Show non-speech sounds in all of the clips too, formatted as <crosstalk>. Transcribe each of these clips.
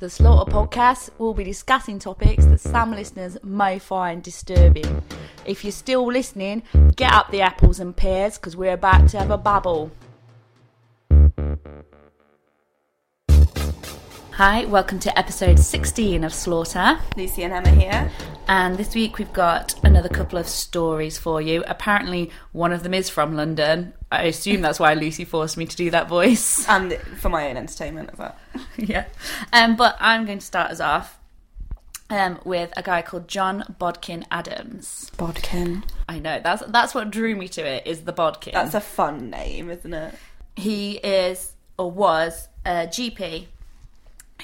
The Slaughter podcast will be discussing topics that some listeners may find disturbing. If you're still listening, get up the apples and pears because we're about to have a bubble. Hi, welcome to episode 16 of Slaughter. Lucy and Emma here. And this week we've got another couple of stories for you. Apparently, one of them is from London. I assume that's why Lucy forced me to do that voice. <laughs> And for my own entertainment as well. <laughs> yeah. Um, but I'm going to start us off um, with a guy called John Bodkin Adams. Bodkin. I know that's that's what drew me to it is the Bodkin. That's a fun name, isn't it? he is or was a GP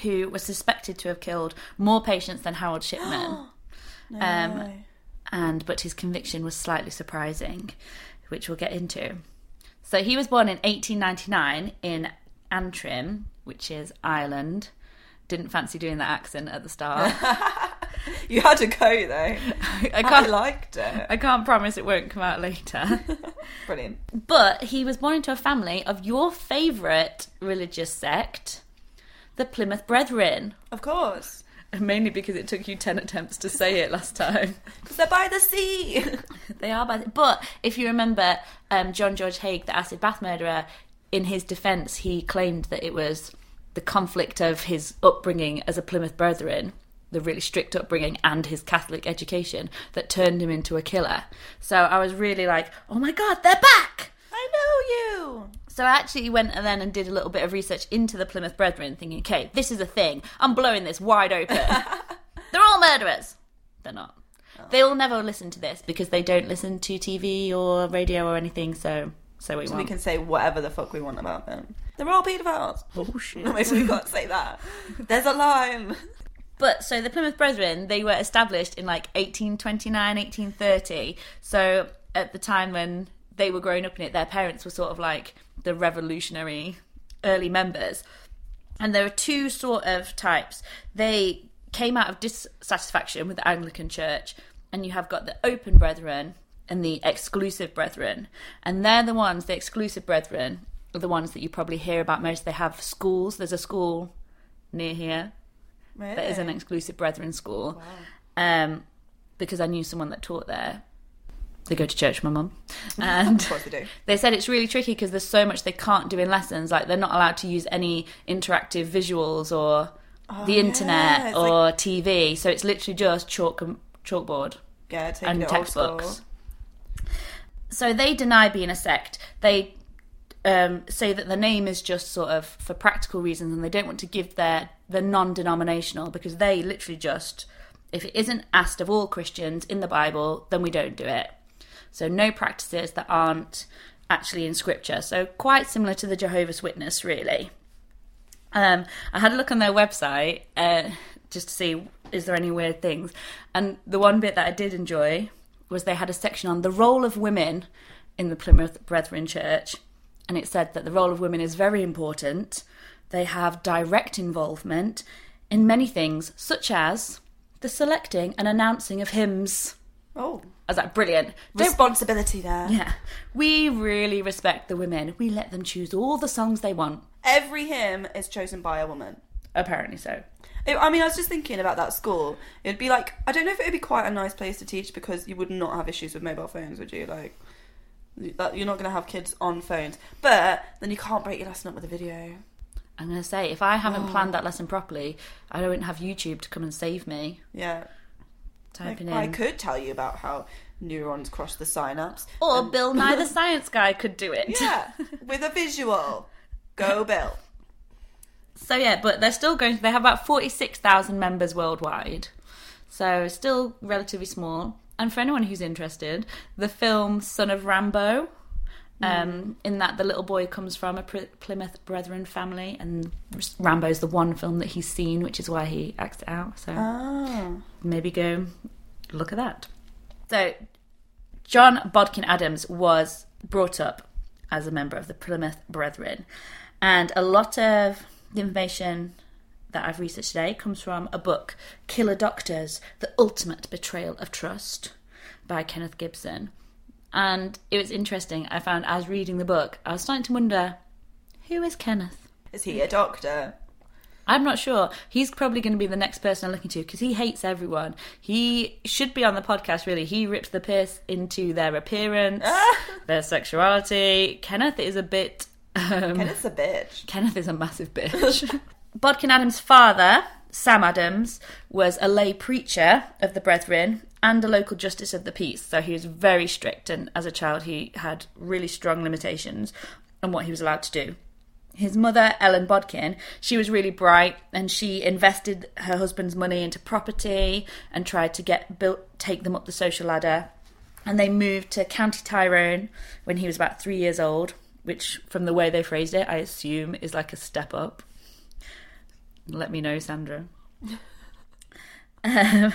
who was suspected to have killed more patients than Harold Shipman. <gasps> um, and but his conviction was slightly surprising, which we'll get into. So he was born in 1899 in Antrim, which is Ireland. Didn't fancy doing that accent at the start. <laughs> You had to go though. <laughs> I I can't. liked it. I can't promise it won't come out later. <laughs> Brilliant. But he was born into a family of your favourite religious sect, the Plymouth Brethren. Of course. Mainly because it took you 10 attempts to say it last time. <laughs> Because they're by the sea. <laughs> they are by the, But if you remember um, John George Haigh, the acid bath murderer, in his defence, he claimed that it was the conflict of his upbringing as a Plymouth Brethren, the really strict upbringing, and his Catholic education that turned him into a killer. So I was really like, oh my god, they're back! I know you. So I actually went and then and did a little bit of research into the Plymouth Brethren, thinking, okay, this is a thing. I'm blowing this wide open. <laughs> They're all murderers. They're not. Oh. They'll never listen to this because they don't listen to TV or radio or anything. So, so we So we can say whatever the fuck we want about them. They're all paedophiles. Oh shit! Maybe we can't say that. There's a line. <laughs> But so the Plymouth Brethren, they were established in like 1829, 1830. So at the time when they were growing up in it, their parents were sort of like the revolutionary early members. And there are two sort of types. They came out of dissatisfaction with the Anglican Church, and you have got the open brethren and the exclusive brethren. And they're the ones, the exclusive brethren, are the ones that you probably hear about most. They have schools. There's a school near here Really? that is an exclusive brethren school. Um, because I knew someone that taught there. They go to church, my mum. And <laughs> Of course they do. they said it's really tricky because there's so much they can't do in lessons. Like they're not allowed to use any interactive visuals or the internet Oh, it's or like- TV. So it's literally just chalk and chalkboard Yeah, and textbooks. So they deny being a sect. They um, say that the name is just sort of for practical reasons, and they don't want to give their the non-denominational because they literally just if it isn't asked of all Christians in the Bible, then we don't do it. So no practices that aren't actually in Scripture. So quite similar to the Jehovah's Witness, really. Um, I had a look on their website uh, just to see is there any weird things, and the one bit that I did enjoy was they had a section on the role of women in the Plymouth Brethren Church, and it said that the role of women is very important. They have direct involvement in many things, such as the selecting and announcing of hymns. Oh, I was like, brilliant. Don't responsibility there. yeah. We really respect the women. We let them choose all the songs they want. Every hymn is chosen by a woman. Apparently so. It- I mean, I was just thinking about that school. It'd be like, I don't know if it would be quite a nice place to teach because you would not have issues with mobile phones, would you? Like, that you're not going to have kids on phones, but then you can't break your lesson up with a video. I'm going to say, if I haven't planned oh. that lesson properly, I don't have YouTube to come and save me. Yeah. Like, Typing I could tell you about how neurons cross the synapse. Or and- Bill Nye the <laughs> Science Guy could do it. Yeah, with a visual. Go, <laughs> Bill. So yeah, but they're still going. They have about forty six thousand members worldwide, so still relatively small. And for anyone who's interested, the film Son of Rambow, um, in that the little boy comes from a Plymouth Brethren family, and Rambo's the one film that he's seen, which is why he acts it out. So Ah. maybe go look at that. So, John Bodkin Adams was brought up as a member of the Plymouth Brethren, and a lot of the information that I've researched today comes from a book, Killer Doctors The Ultimate Betrayal of Trust by Kenneth Gibson. And it was interesting. I found as reading the book, I was starting to wonder who is Kenneth? Is he a doctor? I'm not sure. He's probably going to be the next person I'm looking to because he hates everyone. He should be on the podcast, really. He rips the piss into their appearance, <laughs> their sexuality. Kenneth is a bit. Um, Kenneth's a bitch. Kenneth is a massive bitch. <laughs> Bodkin Adams' father, Sam Adams, was a lay preacher of the Brethren and a local justice of the peace. So he was very strict, and as a child, he had really strong limitations on what he was allowed to do. His mother, Ellen Bodkin, she was really bright and she invested her husband's money into property and tried to get built, take them up the social ladder. And they moved to County Tyrone when he was about three years old, which, from the way they phrased it, I assume is like a step up. Let me know, Sandra. <laughs> um,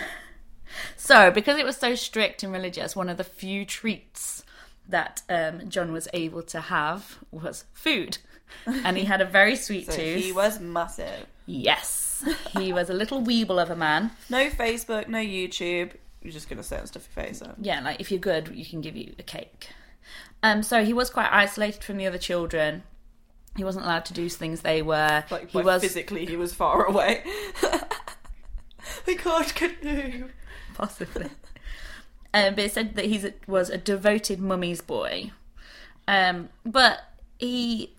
so, because it was so strict and religious, one of the few treats that um, John was able to have was food. And he had a very <laughs> sweet So tooth. he was massive. Yes. He was a little weeble of a man. No Facebook, no YouTube. You're just gonna say and stuff your face up. Yeah, like if you're good, you can give you a cake. Um, so he was quite isolated from the other children. He wasn't allowed to do things they were. Like he was physically, he was far <laughs> away. God, could move. <laughs> possibly. Um, but it said that he was a devoted mummy's boy. Um, but he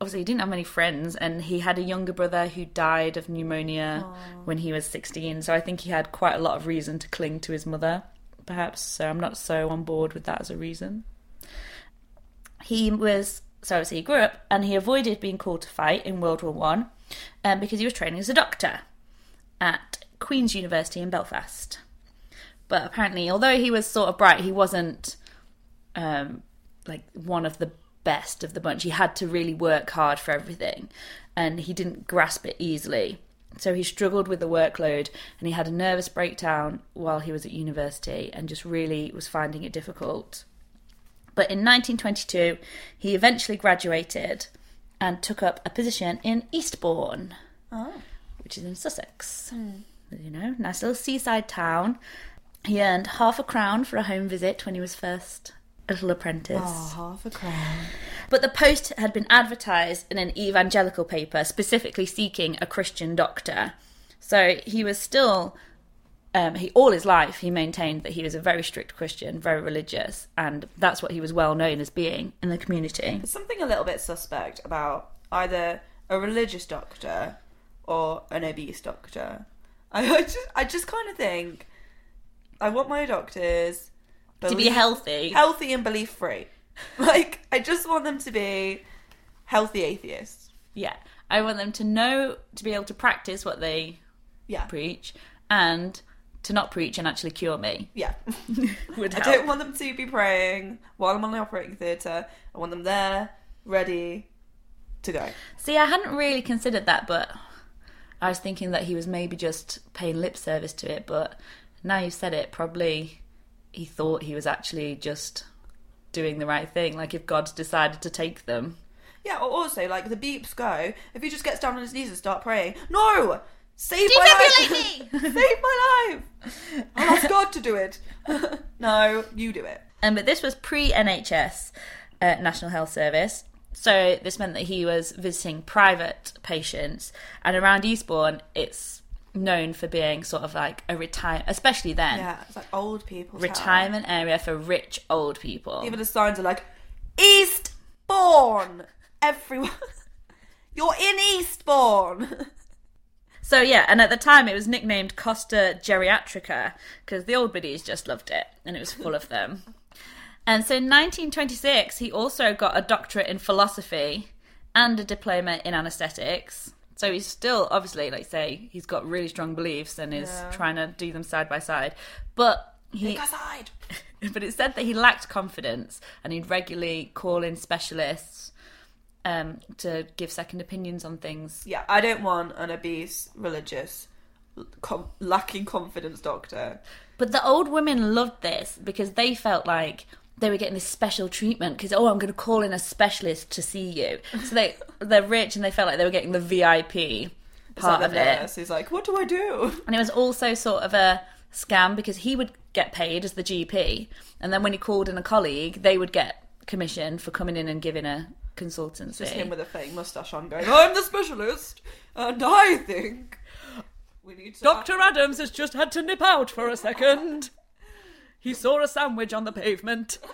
obviously he didn't have many friends, and he had a younger brother who died of pneumonia when he was 16. So I think he had quite a lot of reason to cling to his mother, perhaps. So I'm not so on board with that as a reason. He was so obviously he grew up, and he avoided being called to fight in World War One, um, because he was training as a doctor at Queen's University in Belfast but apparently although he was sort of bright he wasn't um like one of the best of the bunch. He had to really work hard for everything and he didn't grasp it easily. So he struggled with the workload and he had a nervous breakdown while he was at university and just really was finding it difficult. But in 1922 he eventually graduated and took up a position in eastbourne which is in sussex. You know nice little seaside town he earned half a crown for a home visit when he was first a little apprentice. Oh, half a crown. But the post had been advertised in an evangelical paper specifically seeking a Christian doctor. So he was still, um, he all his life, he maintained that he was a very strict Christian, very religious, and that's what he was well known as being in the community. There's something a little bit suspect about either a religious doctor or an obese doctor. I, <laughs> I just, I just kind of think I want my doctors To be healthy. healthy and belief free. <laughs> Like I just want them to be healthy atheists. Yeah. I want them to know, to be able to practice what they Yeah, preach, and to not preach and actually cure me. yeah. <laughs> Would I don't want them to be praying while I'm on the operating theatre. I want them there, ready to go. See, I hadn't really considered that, but I was thinking that he was maybe just paying lip service to it. But now you've said it, probably he thought he was actually just doing the right thing. Like if God's decided to take them. Yeah, or also like the beeps go. If he just gets down on his knees and start praying, no, save my life, Defibrillate <laughs> save my life. I'll ask God to do it. <laughs> no, you do it. Um, but this was pre NHS uh, National Health Service. So this meant that he was visiting private patients, and around Eastbourne, it's known for being sort of like a retire, especially then, Yeah, it's like old people. retirement area for rich old people. Even the signs are like Eastbourne. Everyone. <laughs> You're in Eastbourne. <laughs> So yeah, and at the time it was nicknamed Costa Geriatrica because the old biddies just loved it, and it was full of them. And so in 1926, he also got a doctorate in philosophy and a diploma in anaesthetics. So he's still, obviously, like say, he's got really strong beliefs and is Yeah. trying to do them side by side. But he, side. <laughs> but it said that he lacked confidence and he'd regularly call in specialists um, to give second opinions on things. Yeah, I don't want an obese, religious, com- lacking confidence doctor. But the old women loved this because they felt like they were getting this special treatment because oh, I'm going to call in a specialist to see you. So they they're rich and they felt like they were getting the VIP It's part like of the it. nurse who's like, "What do I do?" And it was also sort of a scam because he would get paid as the GP, and then when he called in a colleague, they would get commission for coming in and giving a consultancy. Just him with a fake mustache on, going, "I'm the specialist, and I think we need to." Dr. Adams has just had to nip out for a second. He saw a sandwich on the pavement. <laughs>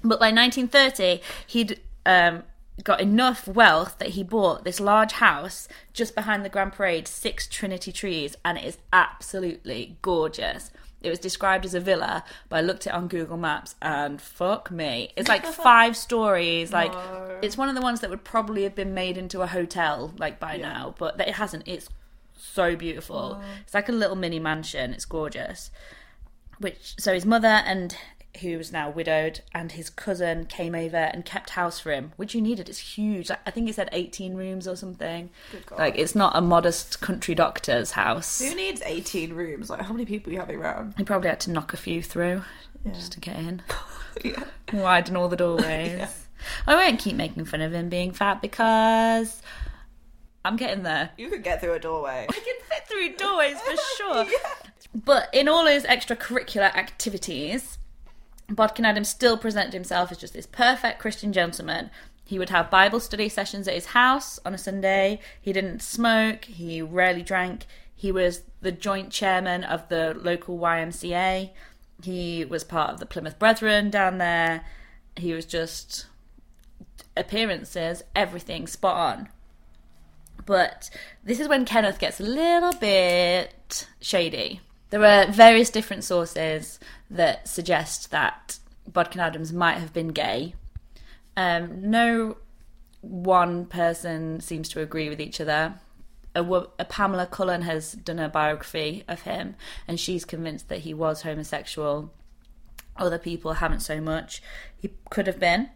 But by 1930, he'd um, got enough wealth that he bought this large house just behind the Grand Parade, six Trinity trees, and it is absolutely gorgeous. It was described as a villa, but I looked it on Google Maps and fuck me. It's like <laughs> five stories. Like it's one of the ones that would probably have been made into a hotel like by now, but it hasn't. It's so beautiful. It's like a little mini mansion. It's gorgeous. Which so his mother and who was now widowed and his cousin came over and kept house for him, which you needed. It's huge. I think he said eighteen rooms or something. Like it's not a modest country doctor's house. Who needs 18 rooms? Like, how many people are you having around? He probably had to knock a few through just to get in. <laughs> yeah. Widen all the doorways. <laughs> I won't keep making fun of him being fat because I'm getting there. You could get through a doorway. I can fit through doorways for <laughs> sure. But in all his extracurricular activities, Bodkin Adams still presented himself as just this perfect Christian gentleman. He would have Bible study sessions at his house on a Sunday. He didn't smoke. He rarely drank. He was the joint chairman of the local YMCA. He was part of the Plymouth Brethren down there. He was just appearances, everything spot on. But this is when Kenneth gets a little bit shady. There are various different sources that suggest that Bodkin Adams might have been gay. Um, no one person seems to agree with each other. A, a Pamela Cullen has done a biography of him, and she's convinced that he was homosexual. Other people haven't so much. He could have been,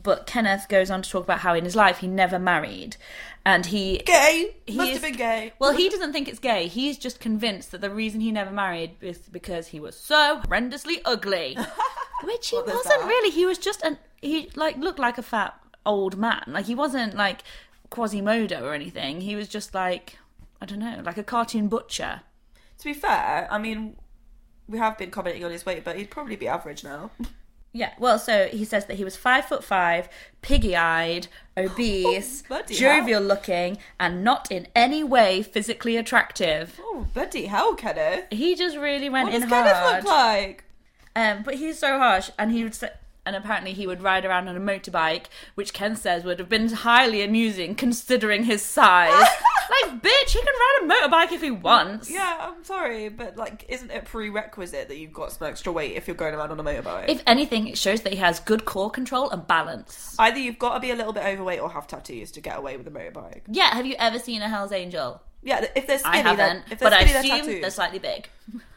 but Kenneth goes on to talk about how in his life he never married, and he Gay. He Must is- have been gay. well, he doesn't think it's gay. He's just convinced that the reason he never married is because he was so horrendously ugly. <laughs> Which he What wasn't really. He was just an he like looked like a fat old man. Like he wasn't like Quasimodo or anything. He was just like I don't know, like a cartoon butcher. To be fair, I mean, we have been commenting on his weight, but he'd probably be average now. <laughs> Yeah, well, so he says that he was five foot five, piggy eyed, obese, Oh, bloody jovial looking, and not in any way physically attractive. Oh, bloody hell, Kenneth. He just really went in. What in does hard. Kenneth look like? Um, but he's so harsh, and he would say, and apparently he would ride around on a motorbike, which Ken says would have been highly amusing considering his size. <laughs> like, bitch, he can ride a motorbike if he wants. Yeah, I'm sorry, but like, isn't it prerequisite that you've got some extra weight if you're going around on a motorbike? If anything, it shows that he has good core control and balance. Either you've got to be a little bit overweight or have tattoos to get away with a motorbike. Yeah, have you ever seen a Hell's Angel? Yeah, if they're I skinny, then haven't, if they're but I skinny, they're assume they're slightly big.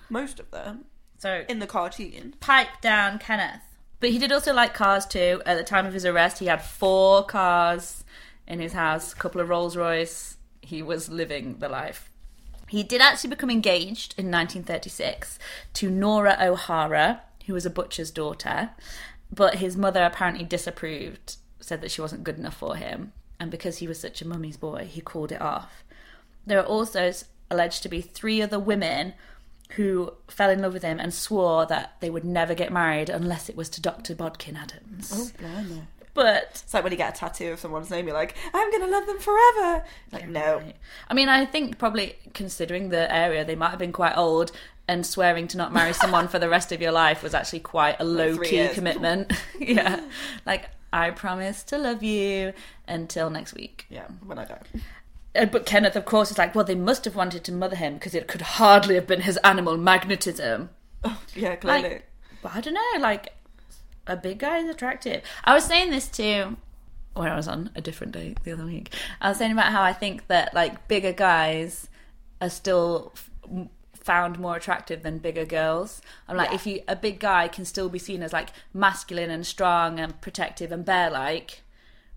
Most of them So in the cartoon. pipe down Kenneth. But he did also like cars too. At the time of his arrest, he had four cars in his house, a couple of Rolls Royce. He was living the life. He did actually become engaged in 1936 to Nora O'Hara, who was a butcher's daughter, but his mother apparently disapproved, said that she wasn't good enough for him, and because he was such a mummy's boy, he called it off. There are also alleged to be three other women who fell in love with him and swore that they would never get married unless it was to Dr. Bodkin Adams. Oh, blimey. But It's like when you get a tattoo of someone's name, you're like, I'm gonna love them forever. Like, no. I mean, I think probably considering the area, they might have been quite old, and swearing to not marry someone for the rest of your life was actually quite a <laughs> low key years. commitment. <laughs> yeah, like I promise to love you until next week. Yeah, when I die. Uh, But Kenneth, of course, is like, well, they must have wanted to mother him because it could hardly have been his animal magnetism. Oh, Yeah, clearly. Like, but I don't know, like, a big guy is attractive. I was saying this to when I was on a different day the other week. I was saying about how I think that, like, bigger guys are still f- found more attractive than bigger girls. I'm like, Yeah. if you a big guy can still be seen as like masculine and strong and protective and bear like,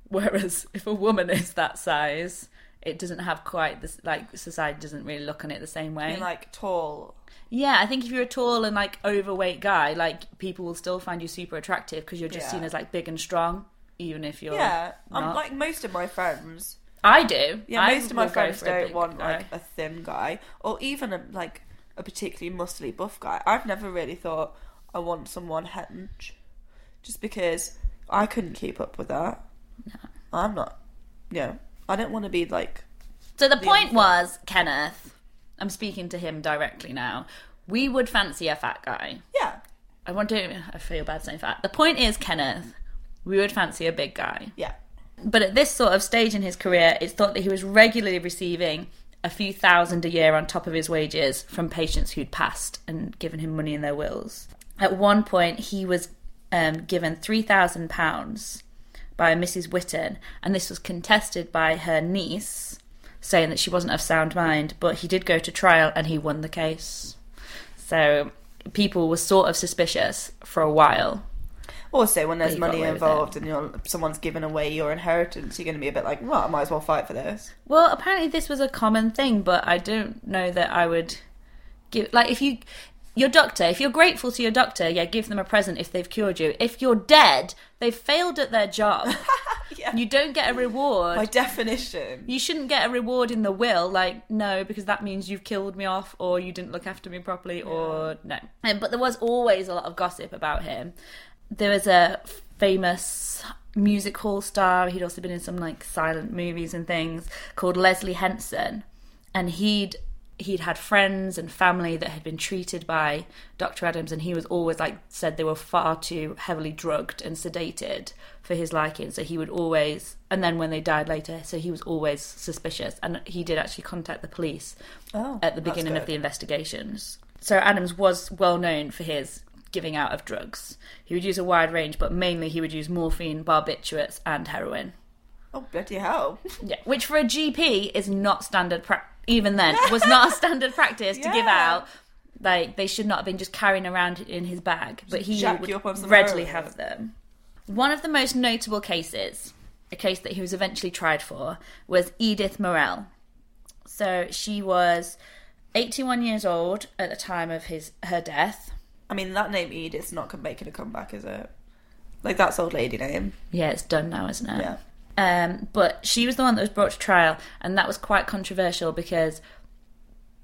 whereas if a woman is that size, it doesn't have quite this like society doesn't really look on it the same way. Being like tall. Yeah, I think if you're a tall and like overweight guy, like people will still find you super attractive because you're just Yeah. seen as like big and strong, even if you're Yeah, I'm like most of my friends. I do. Yeah, I most of my friends don't big want like a thin guy or even a, like a particularly muscly buff guy. I've never really thought I want someone hench, just because I couldn't keep up with that. I'm not. Yeah, I don't want to be like. So the point unfit. was, Kenneth, I'm speaking to him directly now. We would fancy a fat guy. Yeah, I want to. I feel bad saying fat. The point is, Kenneth, we would fancy a big guy. yeah. But at this sort of stage in his career, it's thought that he was regularly receiving a few thousand a year on top of his wages from patients who'd passed and given him money in their wills. At one point, he was um, given £3,000 by Mrs. Witten, and this was contested by her niece, saying that she wasn't of sound mind, but he did go to trial and he won the case. So people were sort of suspicious for a while. Also, when there's money involved and you're someone's giving away your inheritance, you're going to be a bit like, well, I might as well fight for this. Well, apparently this was a common thing, but I don't know that I would give like if you your doctor, if you're grateful to your doctor, yeah, give them a present if they've cured you. If you're dead, they've failed at their job. <laughs> Yeah. You don't get a reward. By definition. you shouldn't get a reward in the will, like no, because that means you've killed me off, or you didn't look after me properly, or no. Um, but there was always a lot of gossip about him. There was a famous music hall star. He'd also been in some like silent movies and things called Leslie Henson, and he'd he'd had friends and family that had been treated by Dr. Adams, and he was always like said they were far too heavily drugged and sedated for his liking. So he would always, and then when they died later, so he was always suspicious, and he did actually contact the police Oh, at the beginning of the investigations. So Adams was well known for his giving out of drugs. He would use a wide range, but mainly he would use morphine, barbiturates, and heroin. Oh, bloody hell. <laughs> Yeah, which for a GP is not standard. Pra- even then, was not a <laughs> standard practice to give out. Like they should not have been just carrying around in his bag, but he jack would you up on some readily have them. One of the most notable cases, a case that he was eventually tried for, was Edith Morrell. So she was 81 years old at the time of his her death. I mean, that name Edith's not making a comeback, is it? Like, that's old lady name. Yeah, it's done now, isn't it? Yeah. Um, but she was the one that was brought to trial, and that was quite controversial because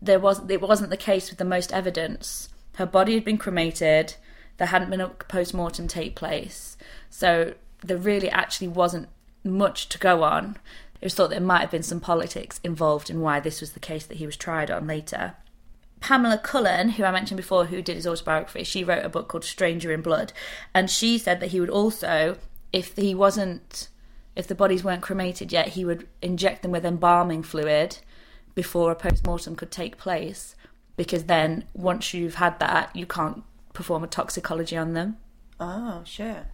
there was it wasn't the case with the most evidence. Her body had been cremated. There hadn't been a post mortem take place, so there really actually wasn't much to go on. It was thought there might have been some politics involved in why this was the case that he was tried on later. Pamela Cullen, who I mentioned before, who did his autobiography, she wrote a book called Stranger in Blood, and she said that he would also, if he wasn't, if the bodies weren't cremated yet, he would inject them with embalming fluid before a post mortem could take place, because then once you've had that, you can't perform a toxicology on them. Ah, oh, shit.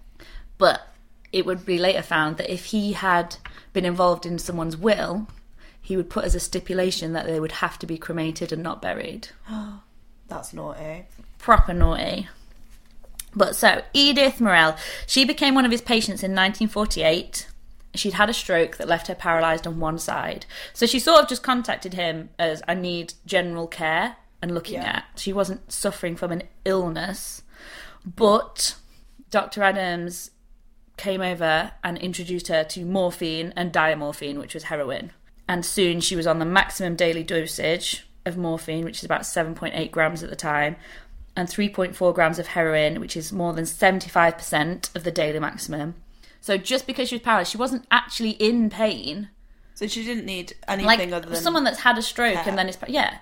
But it would be later found that if he had been involved in someone's will, he would put as a stipulation that they would have to be cremated and not buried. Oh, <gasps> That's naughty. proper naughty. But so, Edith Morrell, she became one of his patients in 1948. She'd had a stroke that left her paralysed on one side. So she sort of just contacted him as, I need general care and looking Yeah. at. She wasn't suffering from an illness. But Dr. Adams came over and introduced her to morphine and diamorphine, which was heroin. And soon she was on the maximum daily dosage of morphine, which is about 7.8 grams at the time, and 3.4 grams of heroin, which is more than 75% of the daily maximum. So just because she was paralyzed, she wasn't actually in pain. So she didn't need Like anything other than. someone that's had a stroke care. and then it's yeah.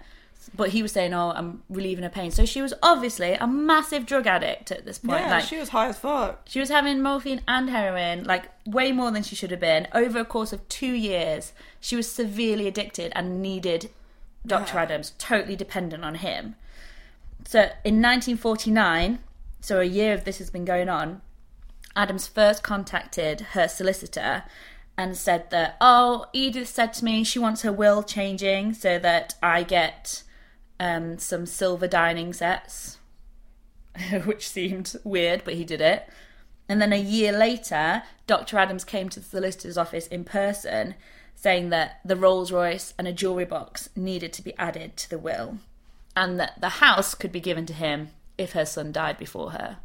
But he was saying, "Oh, I'm relieving her pain." So she was obviously a massive drug addict at this point. Yeah, like she was high as fuck. she was having morphine and heroin, like way more than she should have been. Over a course of two years, she was severely addicted and needed Dr. Adams, totally dependent on him. So in 1949, so a year of this has been going on, Adams first contacted her solicitor and said that, oh, Edith said to me she wants her will changing so that I get um, some silver dining sets, <laughs> which seemed weird, but he did it. And then a year later, Dr. Adams came to the solicitor's office in person saying that the Rolls Royce and a jewellery box needed to be added to the will and that the house could be given to him if her son died before her.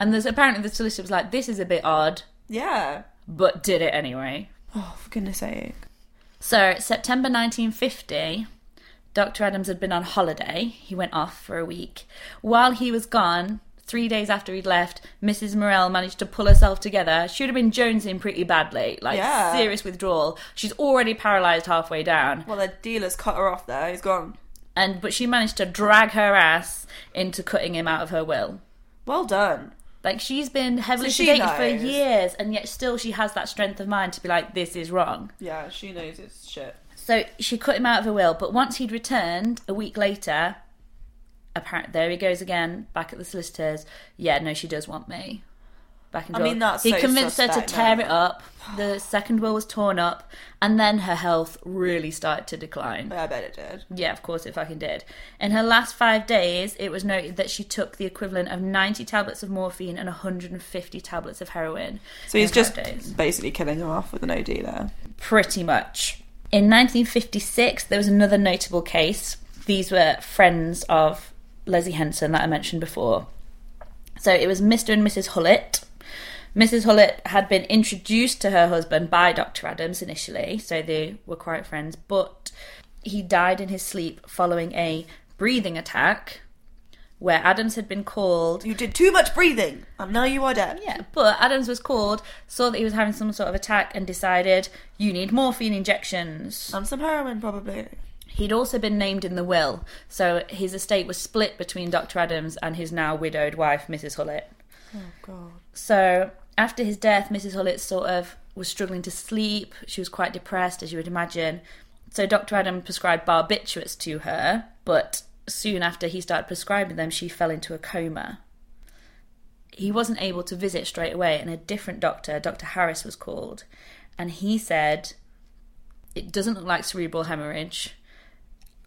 And there's apparently the solicitor was like, this is a bit odd, Yeah. but did it anyway. Oh, for goodness sake. So, September 1950, Dr. Adams had been on holiday. He went off for a week. While he was gone, three days after he'd left, Mrs. Morrell managed to pull herself together. She would have been jonesing pretty badly, like Yeah. serious withdrawal. She's already paralysed halfway down, Well, the dealer's cut her off there. He's gone. and but she managed to drag her ass into cutting him out of her will. Well done. Like she's been heavily So sedated for years, and yet still she has that strength of mind to be like, "This is wrong." Yeah, she knows it's shit. So she cut him out of her will, but once he'd returned a week later, apparently there he goes again, back at the solicitors. Yeah, no, she does want me. Back in I mean, that's he so convinced her to tear now. it up. The second will was torn up, and then her health really started to decline. I bet it did. Yeah, of course it fucking did. In her last five days, it was noted that she took the equivalent of 90 tablets of morphine and 150 tablets of heroin. So he's just days. basically killing her off with an OD there. Pretty much. In 1956, there was another notable case. These were friends of Leslie Henson that I mentioned before. So it was Mr. and Mrs. Hullett. Mrs. Hullett had been introduced to her husband by Dr. Adams initially, so they were quite friends, but he died in his sleep following a breathing attack where Adams had been called You did too much breathing, and now you are dead. yeah, but Adams was called, saw that he was having some sort of attack, and decided you need morphine injections. And some heroin, probably. He'd also been named in the will, so his estate was split between Dr. Adams and his now widowed wife, Mrs. Hullett. Oh, God. So after his death, Mrs. Hullett sort of was struggling to sleep. She was quite depressed, as you would imagine. So Dr. Adam prescribed barbiturates to her, but soon after he started prescribing them, she fell into a coma. He wasn't able to visit straight away, and a different doctor, Dr. Harris, was called, and he said, "It doesn't look like cerebral hemorrhage.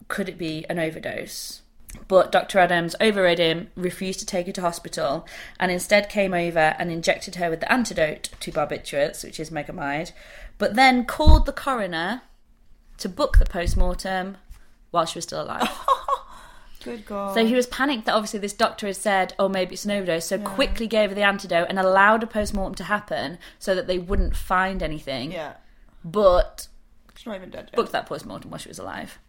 Could it be an overdose?" But Dr. Adams overrode him, refused to take her to hospital, and instead came over and injected her with the antidote to barbiturates, which is Megimide, but then called the coroner to book the post mortem while she was still alive. <laughs> Good God. So he was panicked that obviously this doctor had said, oh, maybe it's an overdose, so quickly gave her the antidote and allowed a post mortem to happen so that they wouldn't find anything, Yeah. but She's not even dead yet. booked that post mortem while she was alive.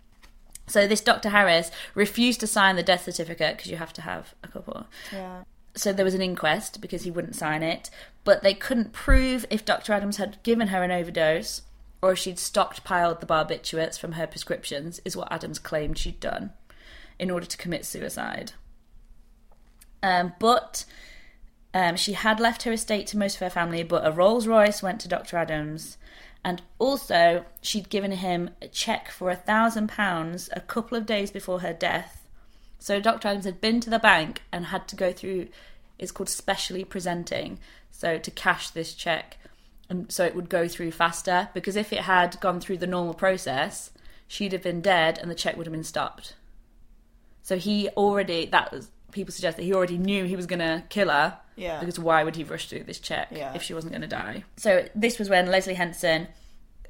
So this Dr. Harris refused to sign the death certificate because you have to have a couple. Yeah. So there was an inquest because he wouldn't sign it, but they couldn't prove if Dr. Adams had given her an overdose or if she'd stockpiled the barbiturates from her prescriptions, is what Adams claimed she'd done in order to commit suicide. Um, but um, she had left her estate to most of her family, but a Rolls Royce went to Dr. Adams. And also, she'd given him a cheque for a thousand pounds a couple of days before her death. So Dr. Adams had been to the bank and had to go through, it's called specially presenting. So to cash this cheque, and so it would go through faster. Because if it had gone through the normal process, she'd have been dead and the cheque would have been stopped. So he already, that was, people suggest that he already knew he was going to kill her. Yeah. Because why would he rush through this check Yeah. if she wasn't going to die? So this was when Leslie Henson,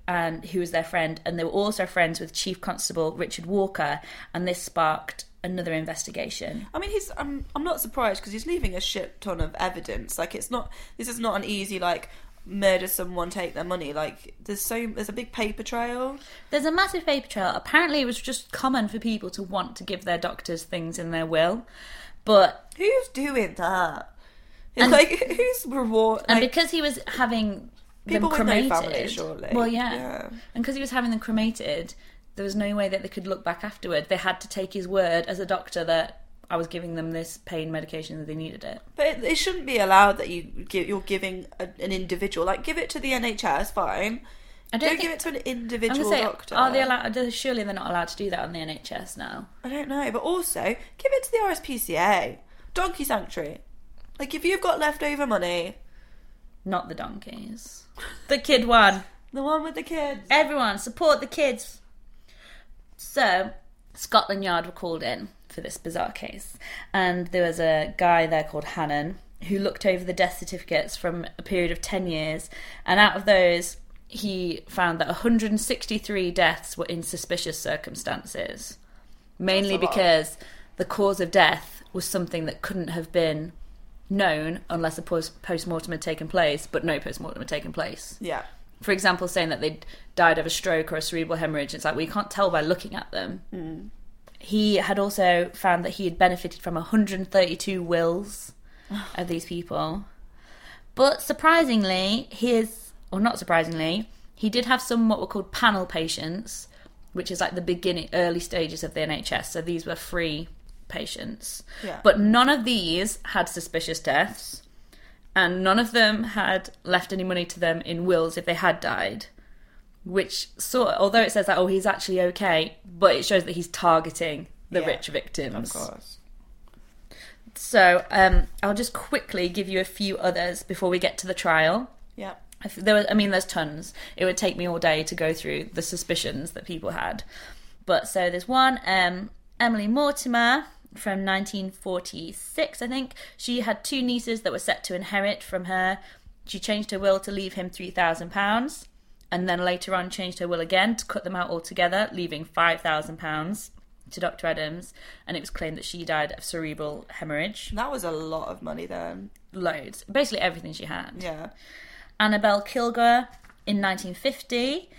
and who was their friend, and they were also friends with Chief Constable Richard Walker, and this sparked another investigation. I mean, he's. I'm. I'm not surprised because he's leaving a shit ton of evidence. Like, it's not. This is not an easy like murder someone, take their money. Like, there's so. There's a big paper trail. There's a massive paper trail. Apparently, it was just common for people to want to give their doctors things in their will, but Who's doing that? It's And- like who's reward? and like, because he was having them people no cremated, family, surely. well, yeah, Yeah. and because he was having them cremated, There was no way that they could look back afterward. They had to take his word as a doctor that I was giving them this pain medication that they needed it. But it, it shouldn't be allowed that you give, you're giving a, an individual. Like, give it to the NHS, fine. I Don't, don't give it to an individual say, doctor. are they allowed? Surely they're not allowed to do that on the NHS now. I don't know, but also give it to the RSPCA, Donkey Sanctuary. Like, if you've got leftover money, Not the donkeys. The kid one. <laughs> the one with the kids. Everyone support the kids. So, Scotland Yard were called in for this bizarre case, and there was a guy there called Hannam who looked over the death certificates from a period of 10 years, and out of those, he found that 163 deaths were in suspicious circumstances, mainly That's a lot. because the cause of death was something that couldn't have been known unless a post mortem had taken place, but no post mortem had taken place Yeah. for example, saying that they died of a stroke or a cerebral hemorrhage, it's like, well, you can't tell by looking at them. Hmm. He had also found that he had benefited from 132 wills of these people. But surprisingly, his, or not surprisingly, he did have some what were called panel patients, which is like the beginning, early stages of the NHS. So these were free patients. Yeah. But none of these had suspicious deaths and none of them had left any money to them in wills if they had died. Which sort, although it says that oh he's actually okay, but it shows that he's targeting the Yeah, rich victims. Of course. So um, I'll just quickly give you a few others before we get to the trial. Yeah. If there was, I mean, there's tons. It would take me all day to go through the suspicions that people had. But so there's one, um, Emily Mortimer from 1946, I think. She had two nieces that were set to inherit from her. She changed her will to leave him £3,000 and then later on changed her will again to cut them out altogether, leaving £5,000 to Dr. Adams. And it was claimed that she died of cerebral hemorrhage. That was a lot of money then. Loads. Basically everything she had. Yeah. Annabelle Kilgour in 1950.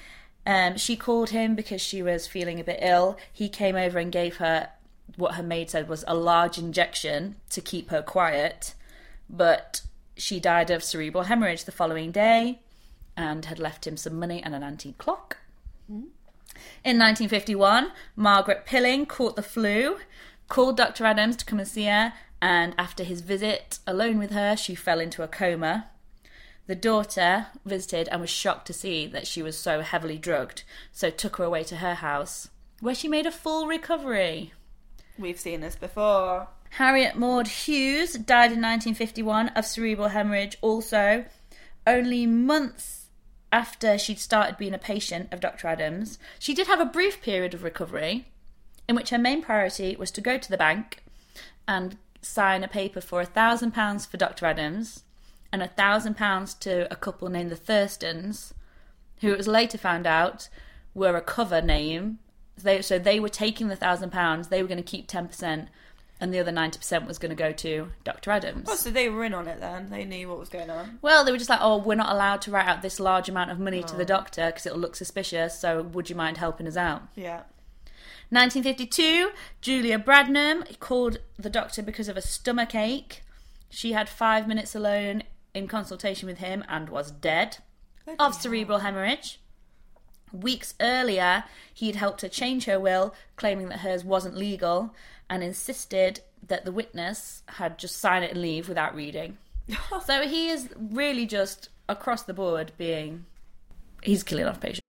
Um, she called him because she was feeling a bit ill. He came over and gave her what her maid said was a large injection to keep her quiet, but she died of cerebral hemorrhage the following day and had left him some money and an antique clock. In 1951, Margaret Pilling caught the flu, called Dr. Adams to come and see her, and after his visit alone with her, she fell into a coma. The daughter visited and was shocked to see that she was so heavily drugged, so took her away to her house, where she made a full recovery. We've seen this before. Harriet Maud Hughes died in 1951 of cerebral hemorrhage, also, only months after she'd started being a patient of Dr. Adams. She did have a brief period of recovery in which her main priority was to go to the bank and sign a paper for a thousand pounds for Dr. Adams and a thousand pounds to a couple named the Thurstons, who it was later found out were a cover name. They, so they were taking the thousand pounds, they were going to keep 10%, and the other 90% was going to go to Dr. Adams. Oh, so they were in on it then. They knew what was going on. Well, they were just like, oh, we're not allowed to write out this large amount of money to the oh. doctor because it'll look suspicious, so would you mind helping us out? Yeah. 1952, Julia Bradnam called the doctor because of a stomach ache. She had five minutes alone in consultation with him and was dead of cerebral hemorrhage. Weeks earlier, he'd helped her change her will, claiming that hers wasn't legal, and insisted that the witness had just sign it and leave without reading. <laughs> so he is really just across the board being. He's killing off patients.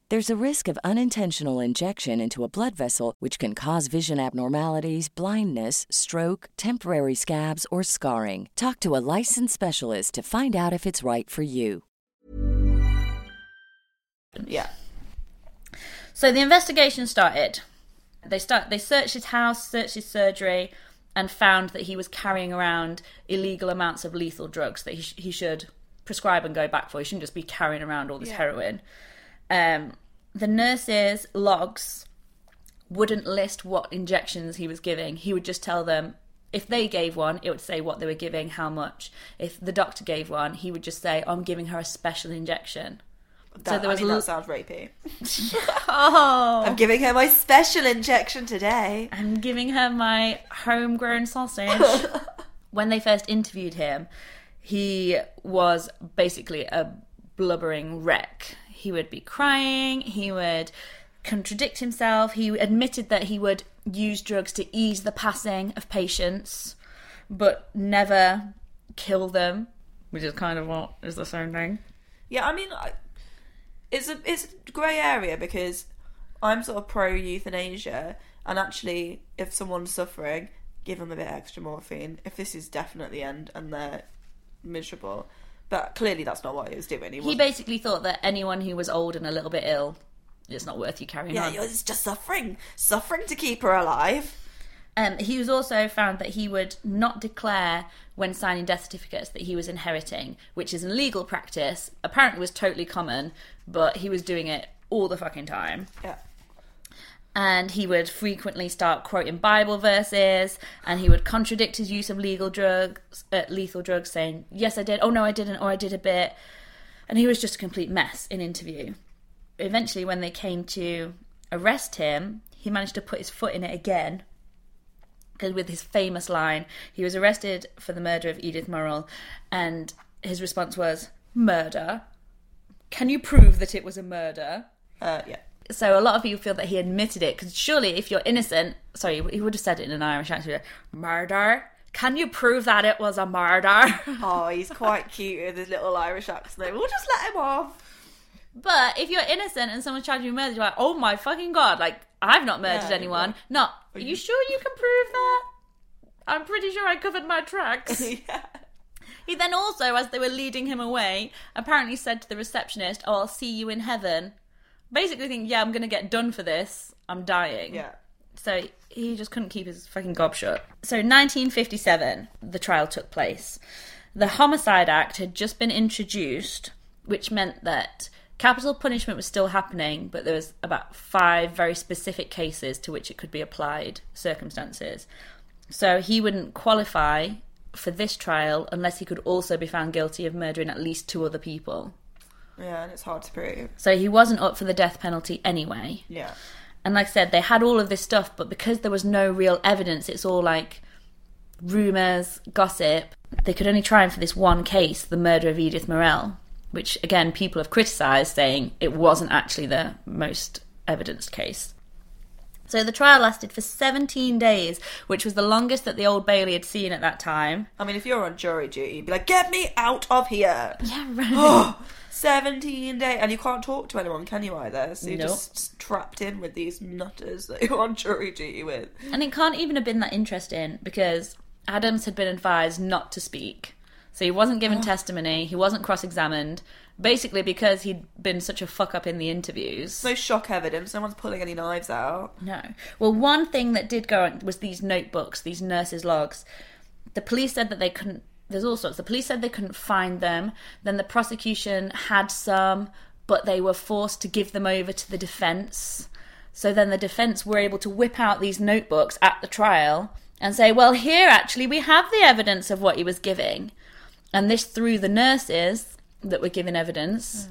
There's a risk of unintentional injection into a blood vessel, which can cause vision abnormalities, blindness, stroke, temporary scabs, or scarring. Talk to a licensed specialist to find out if it's right for you. Yeah. So the investigation started. They start. They searched his house, searched his surgery, and found that he was carrying around illegal amounts of lethal drugs that he, sh- he should prescribe and go back for. He shouldn't just be carrying around all this heroin. Um, the nurses' logs wouldn't list what injections he was giving. He would just tell them if they gave one, it would say what they were giving, how much. If the doctor gave one, he would just say, oh, "I'm giving her a special injection." That, there was I mean, l- that sounds rapey. Oh, <laughs> <laughs> I'm giving her my special injection today. I'm giving her my homegrown sausage. <laughs> when they first interviewed him, he was basically a blubbering wreck. He would be crying, he would contradict himself, he admitted that he would use drugs to ease the passing of patients, but never kill them, which is kind of what is the same thing. Yeah, I mean, it's a it's a grey area because I'm sort of pro euthanasia, and actually, if someone's suffering, give them a bit extra morphine. If this is definitely the end and they're miserable, but clearly that's not what he was doing. He, He basically thought that anyone who was old and a little bit ill, it's not worth you carrying yeah, on. Yeah, it's just suffering, suffering to keep her alive. Um, he was also found that he would not declare when signing death certificates that he was inheriting, which is a legal practice. Apparently, was totally common, but he was doing it all the fucking time. Yeah. And he would frequently start quoting Bible verses, and he would contradict his use of legal drugs, uh, lethal drugs, saying, "Yes, I did. Oh no, I didn't. Or I did a bit." And he was just a complete mess in interview. Eventually, when they came to arrest him, he managed to put his foot in it again because with his famous line, he was arrested for the murder of Edith Morrell, and his response was, Murder? Can you prove that it was a murder? Uh, yeah. So a lot of people feel that he admitted it, because surely if you're innocent, sorry, he would have said it in an Irish accent, murder? Can you prove that it was a murder? <laughs> Oh, he's quite cute with his little Irish accent. We'll just let him off. But if you're innocent and someone's charging you with murder, you're like, oh my fucking god, like I've not murdered Yeah, anyone. No, are you sure you can prove that? I'm pretty sure I covered my tracks. <laughs> yeah. he then also, as they were leading him away, apparently said to the receptionist, "Oh, I'll see you in heaven." Basically, think, yeah, I'm gonna get done for this. I'm dying. Yeah. So he just couldn't keep his fucking gob shut. So 1957, the trial took place. The Homicide Act had just been introduced, which meant that capital punishment was still happening, but there was about five very specific cases to which it could be applied, circumstances. So he wouldn't qualify for this trial unless he could also be found guilty of murdering at least two other people. Yeah, and it's hard to prove. So he wasn't up for the death penalty anyway. Yeah. And like I said, they had all of this stuff, but because there was no real evidence, it's all like rumours, gossip. They could only try him for this one case, the murder of Edith Morrell, which again people have criticised, saying it wasn't actually the most evidenced case. So the trial lasted for 17 days, which was the longest that the Old Bailey had seen at that time. I mean, if you're on jury duty, you'd be like, get me out of here. Yeah, <gasps> right. Oh, 17 days. And you can't talk to anyone, can you, either? So you're Nope. just trapped in with these nutters that you're on jury duty with. And it can't even have been that interesting because Adams had been advised not to speak. So he wasn't given <gasps> testimony, he wasn't cross examined, basically because he'd been such a fuck up in the interviews. No shock evidence. No one's pulling any knives out. No. Well, one thing that did go on was these notebooks, these nurses' logs. The police said that they couldn't. There's all sorts. The police said they couldn't find them. Then the prosecution had some, but they were forced to give them over to the defense. So then the defense were able to whip out these notebooks at the trial and say, well, here actually we have the evidence of what he was giving. And this through the nurses that were giving evidence.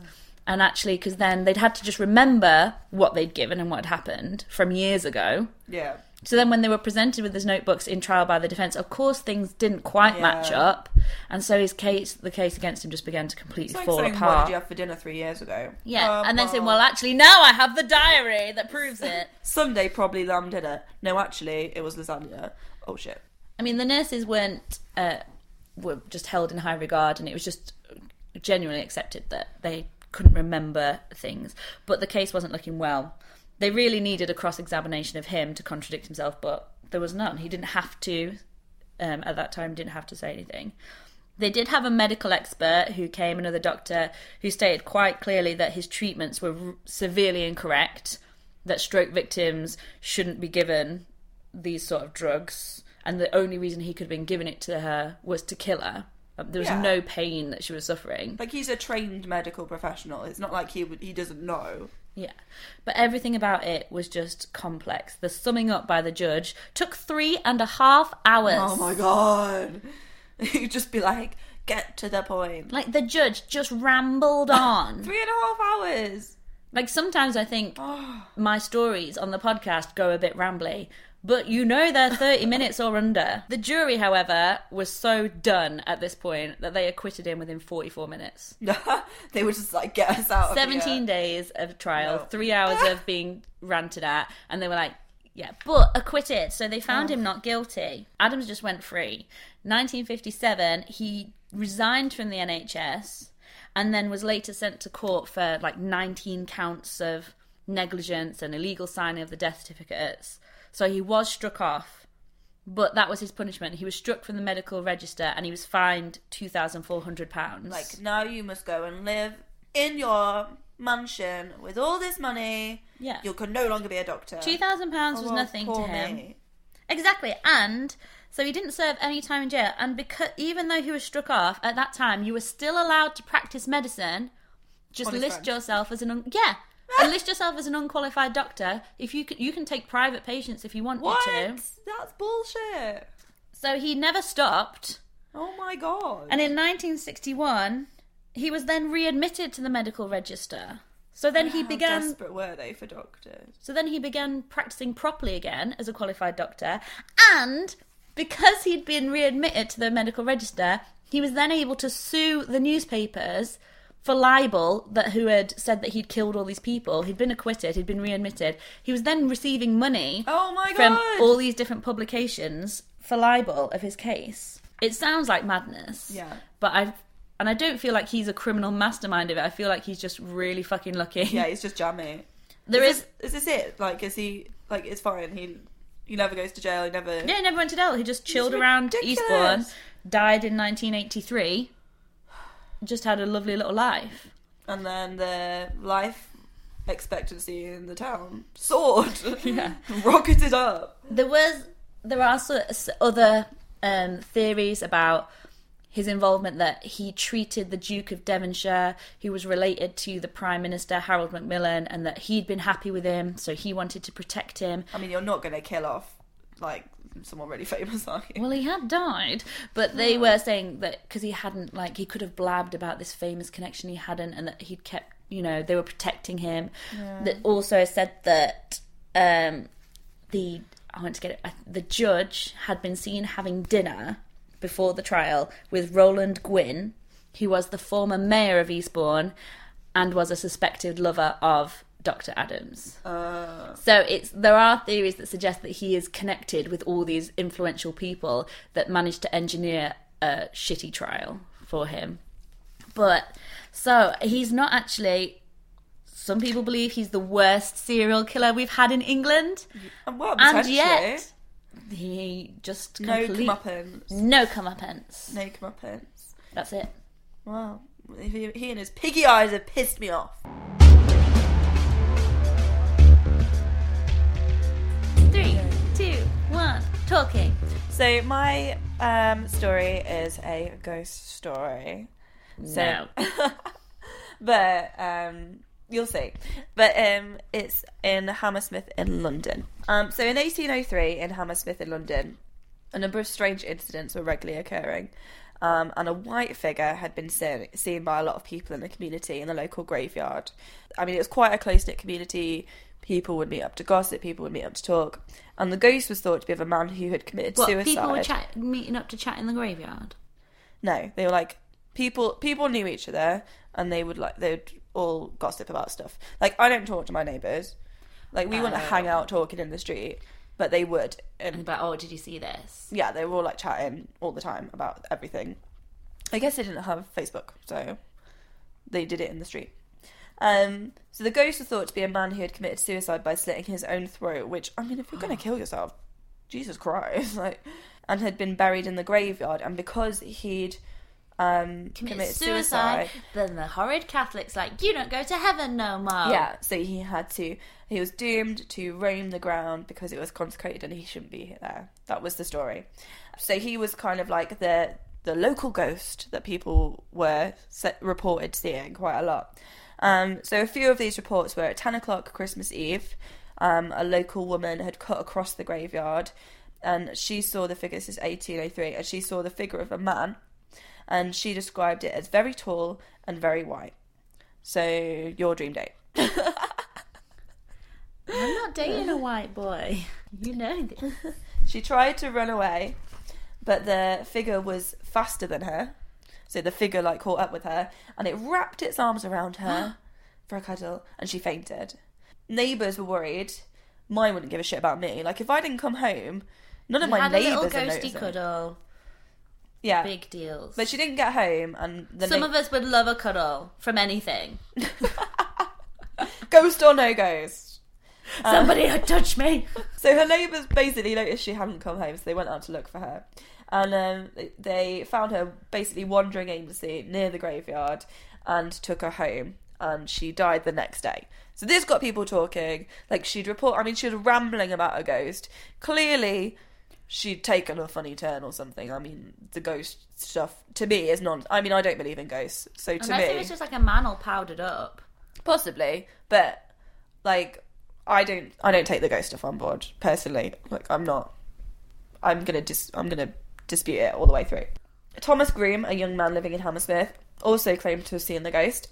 And actually, because then they'd had to just remember what they'd given and what had happened from years ago. Yeah. So then, when they were presented with his notebooks in trial by the defence, of course things didn't quite match up, and so his case, the case against him, just began to completely like fall saying, what apart. did you have for dinner three years ago? yeah, Um, and then saying, "Well, actually, now I have the diary that <laughs> proves it." Sunday probably lamb dinner. No, actually, it was lasagna. Oh shit. I mean, the nurses weren't uh, were just held in high regard, and it was just genuinely accepted that they couldn't remember things. But the case wasn't looking well. They really needed a cross examination of him to contradict himself, but there was none. He didn't have to. Um, at that time, didn't have to say anything. They did have a medical expert who came, another doctor, who stated quite clearly that his treatments were r- severely incorrect, that stroke victims shouldn't be given these sort of drugs, and the only reason he could have been giving it to her was to kill her. Um, There was Yeah. no pain that she was suffering. Like he's a trained medical professional. It's not like he would, he doesn't know. Yeah. But everything about it was just complex. The summing up by the judge took three and a half hours. Oh my god. <laughs> You'd just be like, get to the point. Like the judge just rambled <laughs> on. Three and a half hours. Like sometimes I think Oh. my stories on the podcast go a bit rambly, but you know they're 30 minutes or under. The jury, however, was so done at this point that they acquitted him within 44 minutes. <laughs> they would just like get us out of 17 here. days of trial, No. three hours of <laughs> being ranted at, and they were like, yeah, but acquitted. So they found him not guilty. Adams just went free. 1957, he resigned from the NHS and then was later sent to court for like 19 counts of negligence and illegal signing of the death certificates. So he was struck off. But that was his punishment. He was struck from the medical register and he was fined £2,400. Like now you must go and live in your mansion with all this money. Yeah. You can no longer be a doctor. Two thousand pounds was Oh, nothing to him. me. Exactly, and so he didn't serve any time in jail. And because even though he was struck off at that time, you were still allowed to practice medicine. Just list friend. yourself as an un- yeah, and list yourself as an unqualified doctor. If you can, you can take private patients if you want What? to. That's bullshit. So he never stopped. Oh my god. And in 1961, he was then readmitted to the medical register. So then he How began. desperate were they for doctors? So then he began practicing properly again as a qualified doctor, and because he'd been readmitted to the medical register, he was then able to sue the newspapers for libel that who had said that he'd killed all these people. He'd been acquitted, he'd been readmitted. He was then receiving money Oh my God. from all these different publications for libel of his case. It sounds like madness. Yeah. But I and I don't feel like he's a criminal mastermind of it. I feel like he's just really fucking lucky. Yeah, he's just jammy. <laughs> There is is this, is this it? Like, is he like? It's fine. He he never goes to jail. He never. Yeah, he never went to jail. He just chilled around. Eastbourne, died in 1983, just had a lovely little life. And then the life expectancy in the town soared. Yeah. <laughs> rocketed up. There was, there are so, s- other um, theories about his involvement that he treated the Duke of Devonshire, who was related to the Prime Minister Harold Macmillan, and that he'd been happy with him, so he wanted to protect him. I mean, you're not going to kill off like someone really <laughs> famous, are you? Well, he had died, but they were saying that because he hadn't, like, he could have blabbed about this famous connection he hadn't, and that he'd kept, you know, they were protecting him. That also said that um, the I want to get it. The judge had been seen having dinner before the trial with Roland Gwynn, who was the former mayor of Eastbourne and was a suspected lover of Dr. Adams. Uh, So it's there are theories that suggest that he is connected with all these influential people that managed to engineer a shitty trial for him. But so he's not actually. Some people believe he's the worst serial killer we've had in England, well, and yet he just no complete, comeuppance. no comeuppance. No comeuppance. That's it. Wow. He, he and his piggy eyes have pissed me off. So my um, story is a ghost story. So, No. <laughs> but um, you'll see. But um, it's in Hammersmith in London. Um, so in 1803 in Hammersmith in London, a number of strange incidents were regularly occurring. Um, and a white figure had been seen, seen by a lot of people in the community in the local graveyard. I mean, it was quite a close knit community. People would meet up to gossip, people would meet up to talk. And the ghost was thought to be of a man who had committed What suicide. people were chat- meeting up to chat in the graveyard? No, they were like people. People knew each other, and they would like they'd all gossip about stuff. Like I don't talk to my neighbours. Like we wouldn't hang oh. out talking in the street, but they would. And But oh, did you see this? yeah, they were all like chatting all the time about everything. I guess they didn't have Facebook, so they did it in the street. Um, so the ghost was thought to be a man who had committed suicide by slitting his own throat. Which I mean, if you're going <sighs> to kill yourself, Jesus Christ, <laughs> like, and had been buried in the graveyard, and because he'd um, Commit committed suicide, suicide, then the horrid Catholics like you don't go to heaven no more. yeah, so he had to. He was doomed to roam the ground because it was consecrated and he shouldn't be there. That was the story. So he was kind of like the the local ghost that people were set, reported seeing quite a lot. Um, so a few of these reports were at ten o'clock Christmas Eve. Um, a local woman had cut across the graveyard, and she saw the figure. This is eighteen oh three, and she saw the figure of a man, and she described it as very tall and very white. So your dream date. <laughs> I'm not dating a white boy. You know this. She tried to run away, but the figure was faster than her. So the figure like caught up with her and it wrapped its arms around her <gasps> for a cuddle and she fainted. Neighbours were worried. Mine wouldn't give a shit about me. Like if I didn't come home, none of You my had a little neighbours would ghosty cuddle. Yeah. Big deals. But she didn't get home and the Some of us would love a cuddle from anything. <laughs> ghost or no ghost. Uh, Somebody had touched me. <laughs> So her neighbours basically noticed she hadn't come home, so they went out to look for her. And um, they found her basically wandering aimlessly near the graveyard and took her home. And she died the next day. So this got people talking. Like she'd report, I mean, she was rambling about a ghost. Clearly, she'd taken a funny turn or something. I mean, the ghost stuff to me is non. I mean, I don't believe in ghosts, so to Unless me, it was just like a man all powdered up. Possibly, but like I don't I don't take the ghost stuff on board personally. Like I'm not I'm gonna dis I'm gonna dispute it all the way through. Thomas Groom, a young man living in Hammersmith, also claimed to have seen the ghost.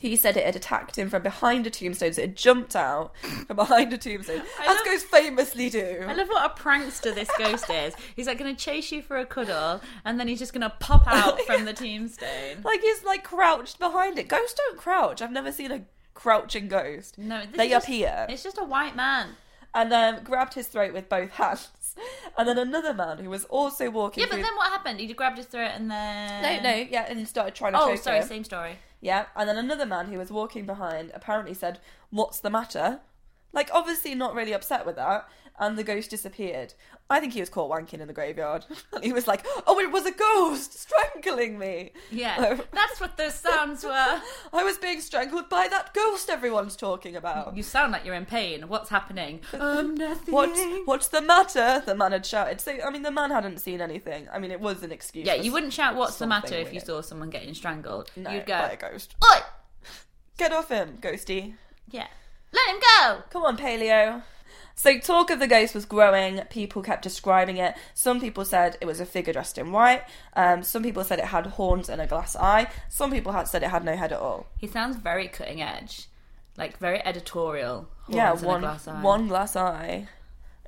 He said it had attacked him from behind a tombstone, so it jumped out from behind a tombstone, <laughs> as love- ghosts famously do. I love what a prankster this ghost is. He's like going to chase you for a cuddle, and then he's just going to pop out from the <laughs> tombstone. Like he's like crouched behind it. Ghosts don't crouch. I've never seen a crouching ghost. No, this they is just- appear. It's just a white man. and um, grabbed his throat with both <laughs> hands. <laughs> And then another man who was also walking. Yeah, but through- then what happened? He grabbed his throat and then. no, no, yeah, and he started trying to Oh, choke sorry, him. same story. Yeah, and then another man who was walking behind apparently said, "What's the matter?" Like, obviously not really upset with that. And the ghost disappeared. I think he was caught wanking in the graveyard. And <laughs> he was like, "Oh, it was a ghost strangling me." Yeah, that's what those sounds <laughs> were. I was being strangled by that ghost everyone's talking about. You sound like you're in pain. What's happening? <laughs> Um, nothing. What's what's the matter? The man had shouted. So I mean, the man hadn't seen anything. I mean, it was an excuse. Yeah, you wouldn't shout "What's the matter" something if you saw someone getting strangled. No, You'd by go, a ghost. "Oi!" Get off him, ghosty. Yeah, let him go. Come on, Paleo. So talk of the ghost was growing. People kept describing it. Some people said it was a figure dressed in white. Um, some people said it had horns and a glass eye. Some people had said it had no head at all. He sounds very cutting edge, like very editorial. yeah, Horns a one glass eye. one glass eye.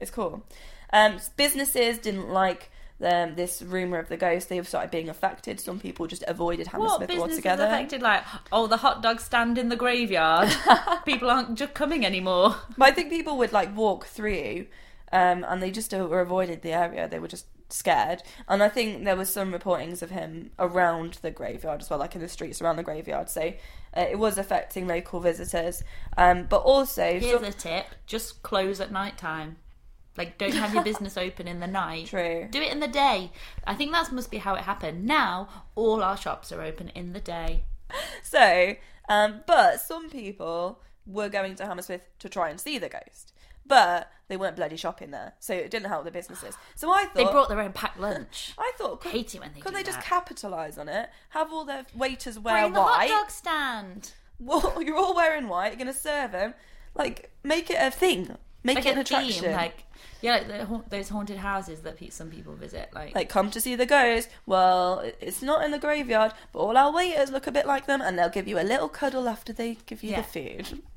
It's cool. Um, businesses didn't like um, this rumor of the ghost, they have started being affected. Some people just avoided Hammersmith is altogether. affected? Like, oh, the hot dog stand in the graveyard. <laughs> People aren't just coming anymore. But I think people would like walk through, um, and they just uh, were avoided the area. They were just scared. And I think there was some reportings of him around the graveyard as well, like in the streets around the graveyard. So uh, it was affecting local visitors. Um, but also, Here's some- a tip: just close at night time. Like, don't have your business open in the night. <laughs> True. Do it in the day. I think that must be how it happened. Now all our shops are open in the day. <laughs> So, um, but some people were going to Hammersmith to try and see the ghost, but they weren't bloody shopping there, so it didn't help the businesses. <gasps> So I thought They brought their own packed lunch. <laughs> I thought could, Hate it when they could they just capitalise on it? Have all their waiters wear Bring the white. hot dog stand. Well, you're all wearing white. You're going to serve them. Like, make it a thing. Make Like it an a attraction. theme, like yeah, like the, those haunted houses that pe- some people visit. Like, Like, come to see the ghost. Well, it's not in the graveyard, but all our waiters look a bit like them, and they'll give you a little cuddle after they give you Yeah. the food. <laughs>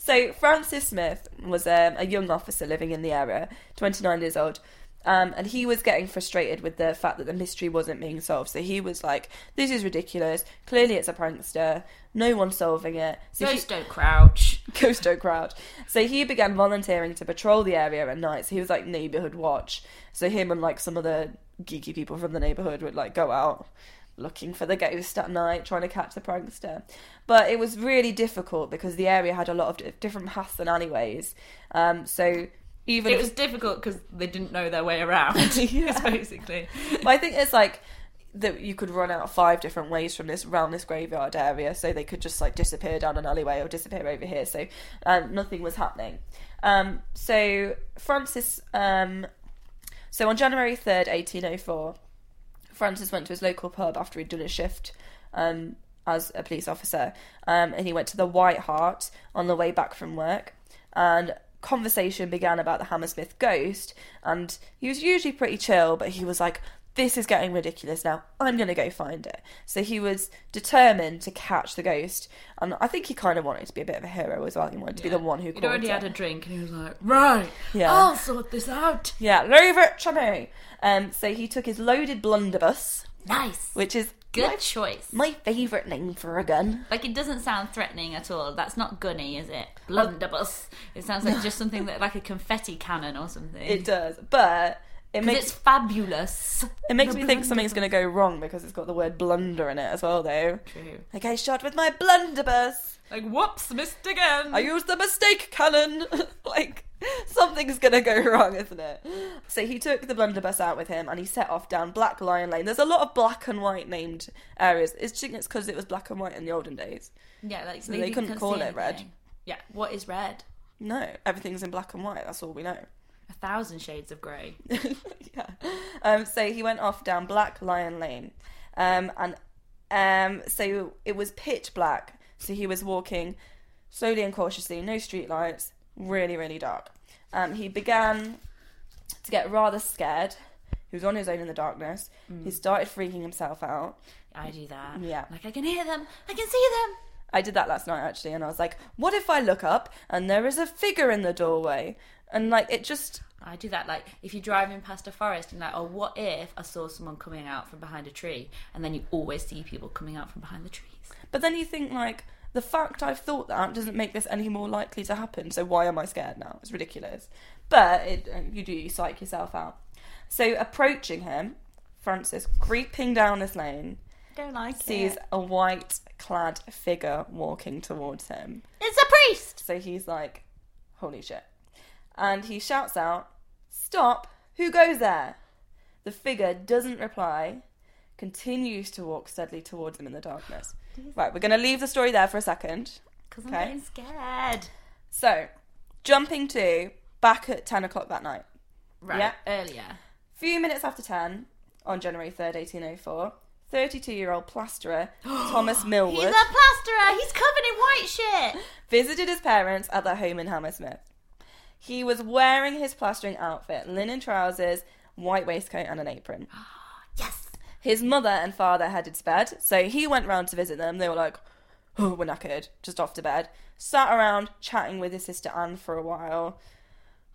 So, Francis Smith was um, a young officer living in the area, 29 years old, um, and he was getting frustrated with the fact that the mystery wasn't being solved. So, he was like, This is ridiculous. Clearly, it's a prankster. No one's solving it. So he- ghost don't crouch. <laughs> Ghost don't crouch. So he began volunteering to patrol the area at night. So he was like neighborhood watch. So him and like some other geeky people from the neighborhood would like go out looking for the ghost at night, trying to catch the prankster. But it was really difficult because the area had a lot of di- different paths and alleyways. Um, so even It was difficult because they didn't know their way around. <laughs> <laughs> Yeah. basically. But I think it's like that you could run out five different ways from this round this graveyard area, so they could just like disappear down an alleyway or disappear over here. So um, nothing was happening. Um, so Francis, um, so on January third, eighteen oh four, Francis went to his local pub after he'd done his shift. Um, as a police officer, um, and he went to the White Hart on the way back from work, and conversation began about the Hammersmith ghost, and he was usually pretty chill, but he was like, "This is getting ridiculous now. I'm gonna go find it." So he was determined to catch the ghost, and I think he kind of wanted to be a bit of a hero as well. He wanted to be the one who He'd caught already it. had a drink and he was like, right, Yeah. I'll sort this out. Yeah, leave it to me. Um, so he took his loaded blunderbuss, Nice. which is Good my, choice. my favourite name for a gun. Like it doesn't sound threatening at all. That's not gunny, is it? Blunderbuss. It sounds like just something that like a confetti cannon or something. It does, but it makes it's fabulous. It makes The me think something's going to go wrong because it's got the word blunder in it as well, though. True. Like, I shot with my blunderbuss. Like whoops, missed again. I used the mistake cannon. <laughs> like, something's going to go wrong, isn't it? So he took the blunderbuss out with him and he set off down Black Lion Lane. There's a lot of black and white named areas. It's, because it was black and white in the olden days. yeah, like So maybe they couldn't call it red. Yeah, what is red? No, everything's in black and white. That's all we know. A thousand shades of grey. <laughs> yeah. Um, so he went off down Black Lion Lane, um, and um, so it was pitch black. So he was walking slowly and cautiously, no street lights, really, really dark. Um, he began to get rather scared. He was on his own in the darkness. He started freaking himself out. I do that. Yeah. Like I can hear them. I can see them. I did that last night actually, and I was like, "What if I look up and there is a figure in the doorway?" And like it just I do that. Like if you're driving past a forest and like, oh, what if I saw someone coming out from behind a tree? And then you always see people coming out from behind the trees. But then you think like the fact I've thought that doesn't make this any more likely to happen. So why am I scared now? It's ridiculous. But it, uh, you do you psych yourself out. So approaching him, Francis creeping down this lane Don't like sees it. a white clad figure walking towards him. It's a priest. So he's like, "Holy shit!" And he shouts out, "Stop! Who goes there?" The figure doesn't reply, continues to walk steadily towards him in the darkness. Right, we're going to leave the story there for a second. Because I'm Okay. getting scared. So, jumping to back at 10 o'clock that night. Right. Yeah. Earlier. Few minutes after 10, on January 3rd, 1804, 32 year old plasterer <gasps> Thomas Millwood He's a plasterer. He's covered in white shit. <laughs> visited his parents at their home in Hammersmith. He was wearing his plastering outfit linen trousers, white waistcoat, and an apron. <gasps> Yes. His mother and father headed to bed, so he went round to visit them. They were like, oh, we're knackered, just off to bed. Sat around chatting with his sister Anne for a while.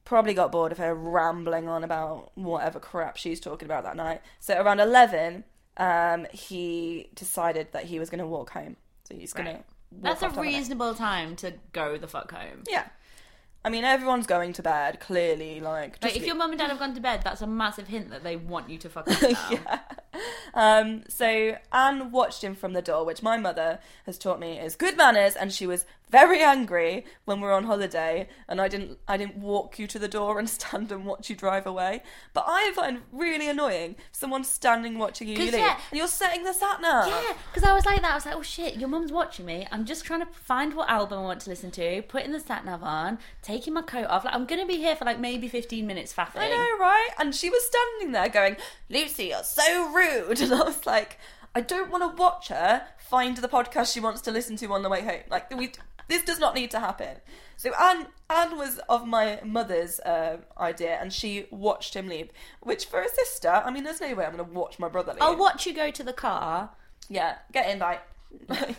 probably got bored of her rambling on about whatever crap she's talking about that night. So around 11, um, he decided that he was going to walk home. So he's going to. Right. That's a reasonable time to go the fuck home. Yeah. I mean, everyone's going to bed, clearly. Like, just if your mum and dad have gone to bed, that's a massive hint that they want you to fuck off now. Um, so Anne watched him from the door, which my mother has taught me is good manners, and she was very angry when we were on holiday, and I didn't I didn't walk you to the door and <laughs> stand and watch you drive away. But I find really annoying someone standing watching you leave, yeah. and you're setting the sat nav. Yeah, because I was like that. I was like, oh shit, your mum's watching me. I'm just trying to find what album I want to listen to, putting the sat nav on, taking my coat off. Like, I'm going to be here for like maybe 15 minutes faffing. I know, right? And she was standing there going, Lucy, you're so rude. And I was like, I don't want to watch her find the podcast she wants to listen to on the way home. Like, we, this does not need to happen. So Anne, Anne was of my mother's uh, idea, and she watched him leave. Which, for a sister, I mean, there's no way I'm going to watch my brother leave. I'll watch you go to the car. Yeah, get in, like. <laughs>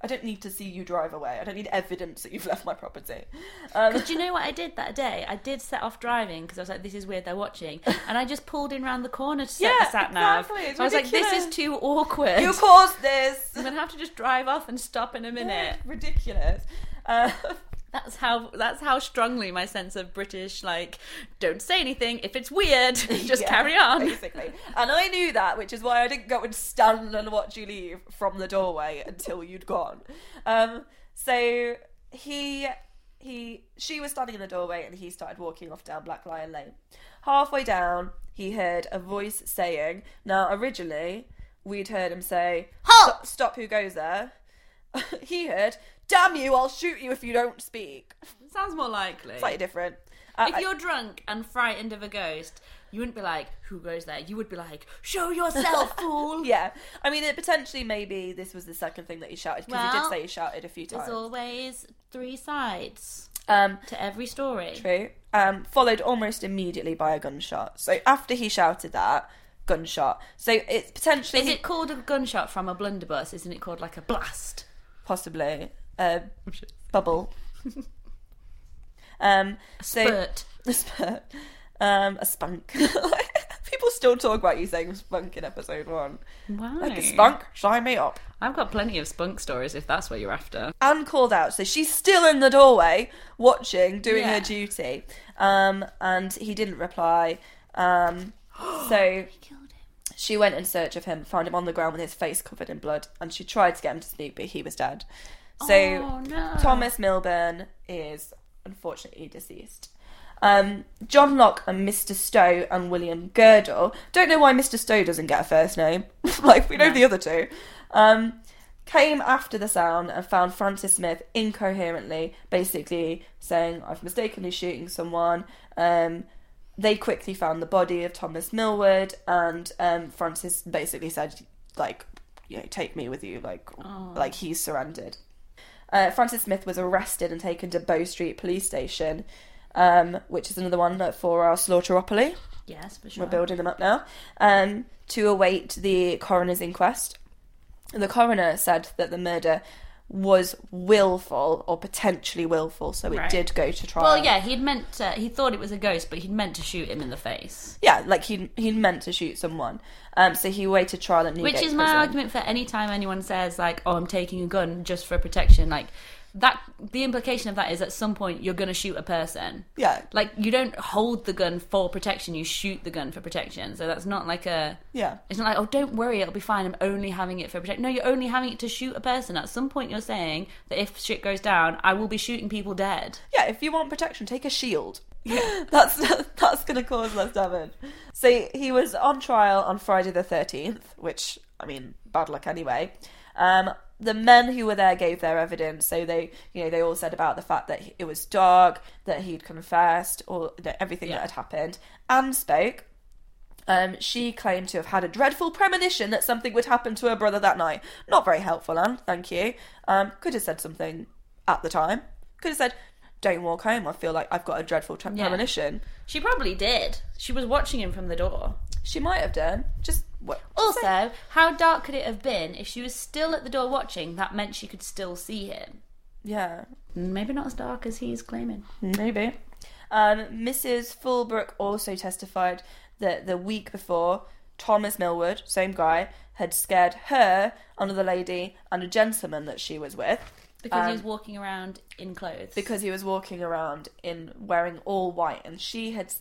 I don't need to see you drive away. I don't need evidence that you've left my property. <laughs> Um, Because do you know what I did that day? I did set off driving because I was like, this is weird, they're watching. <laughs> And I just pulled in round the corner to set Yeah, the sat nav. exactly, it's I was like, this is too awkward. you caused this. <laughs> I'm going to have to just drive off and stop in a minute. Ridiculous. Uh, That's how that's how strongly my sense of British like don't say anything if it's weird <laughs> just Yeah, carry on. basically. And I knew that, which is why I didn't go and stand and watch you leave from the doorway until you'd gone. Um, so he he she was standing in the doorway and he started walking off down Black Lion Lane. Halfway down, he heard a voice saying, "Now originally we'd heard him say, Halt! stop, stop who goes there." <laughs> he heard, "Damn you! I'll shoot you if you don't speak." Sounds more likely. Slightly different. Uh, if you're drunk and frightened of a ghost, you wouldn't be like, "Who goes there?" You would be like, "Show yourself, <laughs> fool!" Yeah, I mean, it potentially maybe this was the second thing that he shouted because he did say he shouted a few times. There's always three sides Um, to every story. true. Um, followed almost immediately by a gunshot. So after he shouted that, gunshot. So it's potentially Is it called a gunshot from a blunderbuss? Isn't it called like a blast? possibly a bubble. um, so Spurt. a spurt. Um, a spunk. <laughs> People still talk about you saying spunk in episode one. Wow. Like a spunk, sign me up. I've got plenty of spunk stories if that's what you're after. Anne called out, so she's still in the doorway watching, doing Yeah. her duty. Um, and he didn't reply. Um, <gasps> so she went in search of him, found him on the ground with his face covered in blood, and she tried to get him to speak, but he was dead. So Oh, no. Thomas Milburn is unfortunately deceased. Um, John Locke and Mr. Stowe and William Girdler. Don't know why Mr. Stowe doesn't get a first name. <laughs> like we know the other two. Um, came after the sound and found Francis Smith incoherently, basically saying, "I've mistakenly shooting someone." Um, they quickly found the body of Thomas Millwood, and um, Francis basically said, "Like, you know, take me with you." Like, like he's surrendered. Uh, Francis Smith was arrested and taken to Bow Street Police Station, um, which is another one for our Slaughteropoly. Yes, for sure. We're building them up now um, to await the coroner's inquest. The coroner said that the murder was willful or potentially willful, so it Right. did go to trial. Well, yeah, he'd meant to, he thought it was a ghost, but he'd meant to shoot him in the face. yeah, like he he meant to shoot someone. Um, so he waited trial at Newgate Which is my Prison. argument for any time anyone says like, "Oh, I'm taking a gun just for protection." Like that, the implication of that is at some point you're going to shoot a person. Yeah, Like you don't hold the gun for protection; you shoot the gun for protection. So that's not like a. yeah. It's not like, oh, don't worry, it'll be fine. I'm only having it for protection. No, you're only having it to shoot a person. At some point, you're saying that if shit goes down, I will be shooting people dead. Yeah, if you want protection, take a shield. <laughs> Yeah. that's <laughs> that's going to cause less damage. So he was on trial on Friday the thirteenth, which I mean, bad luck anyway. Um, the men who were there gave their evidence, so they, you know, they all said about the fact that it was dark, that he'd confessed, or that everything Yeah. that had happened. Anne spoke. Um, she claimed to have had a dreadful premonition that something would happen to her brother that night. Not very helpful, Anne. Thank you. Um, could have said something at the time. Could have said, "Don't walk home. I feel like I've got a dreadful tre- Yeah. premonition." She probably did. She was watching him from the door. She might have done. Just what? Also, how dark could it have been if she was still at the door watching? That meant she could still see him. yeah, Maybe not as dark as he's claiming. maybe. Um, Mrs. Fulbrook also testified that the week before, Thomas Millwood, same guy, had scared her, another lady, and a gentleman that she was with Because he Um, was walking around in clothes. because he was walking around in wearing all white, and she had,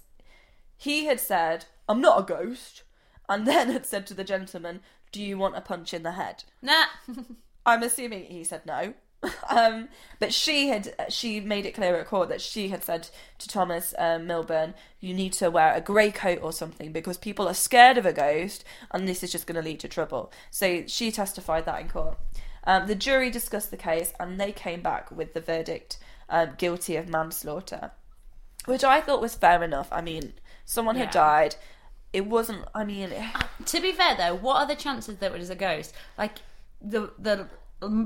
he had said, "I'm not a ghost," and then had said to the gentleman, "Do you want a punch in the head?" Nah. <laughs> I'm assuming he said no. <laughs> um, but she had she made it clear at court that she had said to Thomas um, Milburn, "You need to wear a grey coat or something because people are scared of a ghost, and this is just going to lead to trouble." So she testified that in court. Um, the jury discussed the case, and they came back with the verdict: um, guilty of manslaughter, which I thought was fair enough. I mean, someone had died. It wasn't. I mean, to be fair though, what are the chances that it was a ghost? Like the the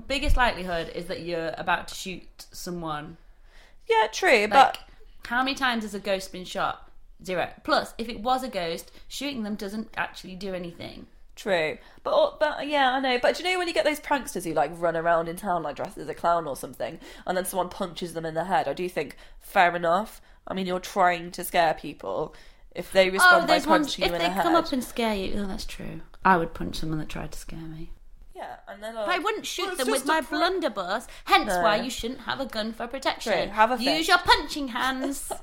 biggest likelihood is that you're about to shoot someone. yeah, true, Like but how many times has a ghost been shot? Zero. Plus, if it was a ghost, shooting them doesn't actually do anything. True, but oh, but yeah, I know. But do you know when you get those pranksters who like run around in town like dressed as a clown or something, and then someone punches them in the head? I do think fair enough. I mean, you're trying to scare people. If they respond by oh, ones. punching If you in they the head, come up and scare you, oh, that's true. I would punch someone that tried to scare me. yeah, and then like, But I wouldn't shoot "Well, them with my prank." blunderbuss. Hence No. why you shouldn't have a gun for protection. True, have a Use your punching hands. <laughs>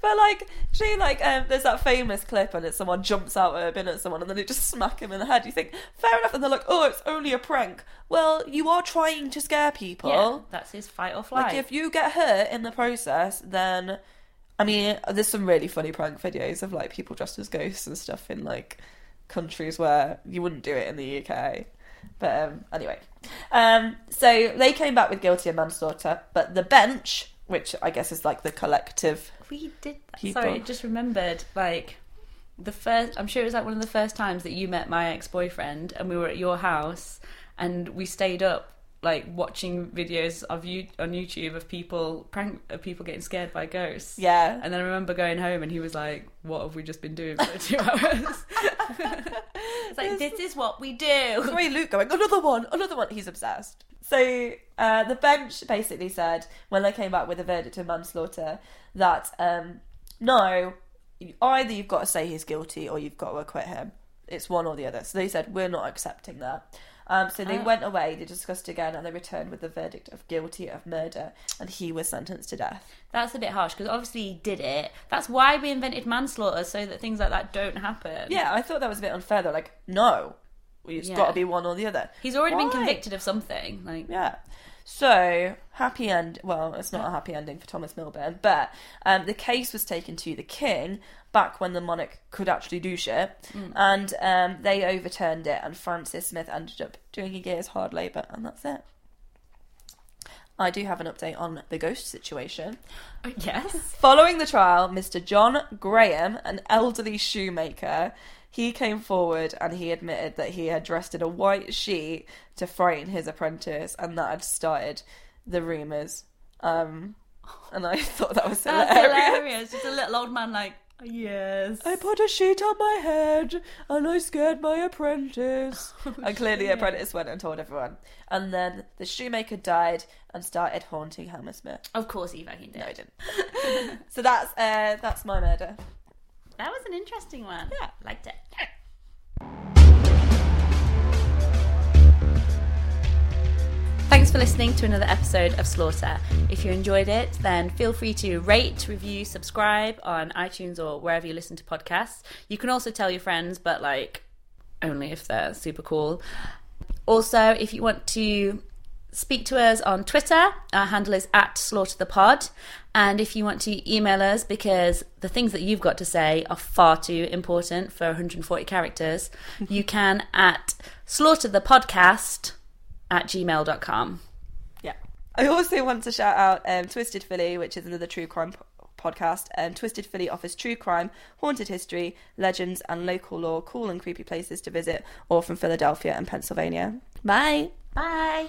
But like, she like, um, there's that famous clip and it's someone jumps out of a bin at someone and then they just <laughs> smack him in the head. You think fair enough, and they're like, oh, it's only a prank. Well, you are trying to scare people. yeah, that's his fight or flight. Like if you get hurt in the process, then I mean, there's some really funny prank videos of like people dressed as ghosts and stuff in like countries where you wouldn't do it in the UK. But um, anyway, um, so they came back with guilty of manslaughter, but the bench, which I guess is like the collective, we did that. People. Sorry, I just remembered like the first. I'm sure it was like one of the first times that you met my ex boyfriend, and we were at your house, and we stayed up like watching videos of you on YouTube of people prank of people getting scared by ghosts. yeah. And then I remember going home, and he was like, "What have we just been doing for two <laughs> hours?" it's like this is what we do. <laughs> Sorry, Luke going, another one, another one. He's obsessed. So uh, the bench basically said, when they came back with a verdict of manslaughter, that um, no, either you've got to say he's guilty or you've got to acquit him. It's one or the other. So they said, we're not accepting that. Um, so they Oh. went away, they discussed again, and they returned with the verdict of guilty of murder, and he was sentenced to death. That's a bit harsh because obviously he did it. That's why we invented manslaughter so that things like that don't happen. Yeah, I thought that was a bit unfair. They're like, no, it's Yeah. got to be one or the other. He's already been convicted of something. Like Yeah. So, happy end. Well, it's not a happy ending for Thomas Milburn, but um, the case was taken to the king back when the monarch could actually do shit, and um, they overturned it, and Francis Smith ended up doing a year's hard labour, and that's it. I do have an update on the ghost situation. yes. Following the trial, Mr. John Graham, an elderly shoemaker, he came forward and he admitted that he had dressed in a white sheet to frighten his apprentice, and that had started the rumours. Um, and I <laughs> thought that was That's hilarious. hilarious. Just a little old man like, yes. I put a sheet on my head and I scared my apprentice. <laughs> and clearly, the apprentice went and told everyone. And then the shoemaker died and started haunting Hammersmith. Of course he fucking did. No, I didn't. <laughs> so that's uh, that's my murder. That was an interesting one. Yeah. Liked it. Thanks for listening to another episode of Slaughter. If you enjoyed it, then feel free to rate, review, subscribe on iTunes or wherever you listen to podcasts. You can also tell your friends, but like only if they're super cool. Also, if you want to speak to us on Twitter, our handle is at Slaughter the Pod. And if you want to email us because the things that you've got to say are far too important for 140 characters, you <laughs> can at slaughterthepodcast at gmail.com. Yeah. I also want to shout out um, Twisted Philly, which is another true crime po- podcast. Um, Twisted Philly offers true crime, haunted history, legends, and local lore, cool and creepy places to visit, all from Philadelphia and Pennsylvania. Bye. Bye.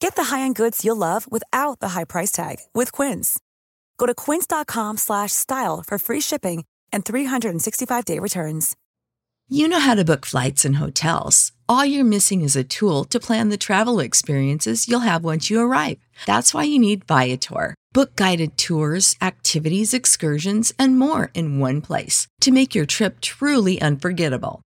Get the high-end goods you'll love without the high price tag with Quince. Go to quince.com/style for free shipping and 365-day returns. You know how to book flights and hotels. All you're missing is a tool to plan the travel experiences you'll have once you arrive. That's why you need Viator. Book guided tours, activities, excursions, and more in one place to make your trip truly unforgettable.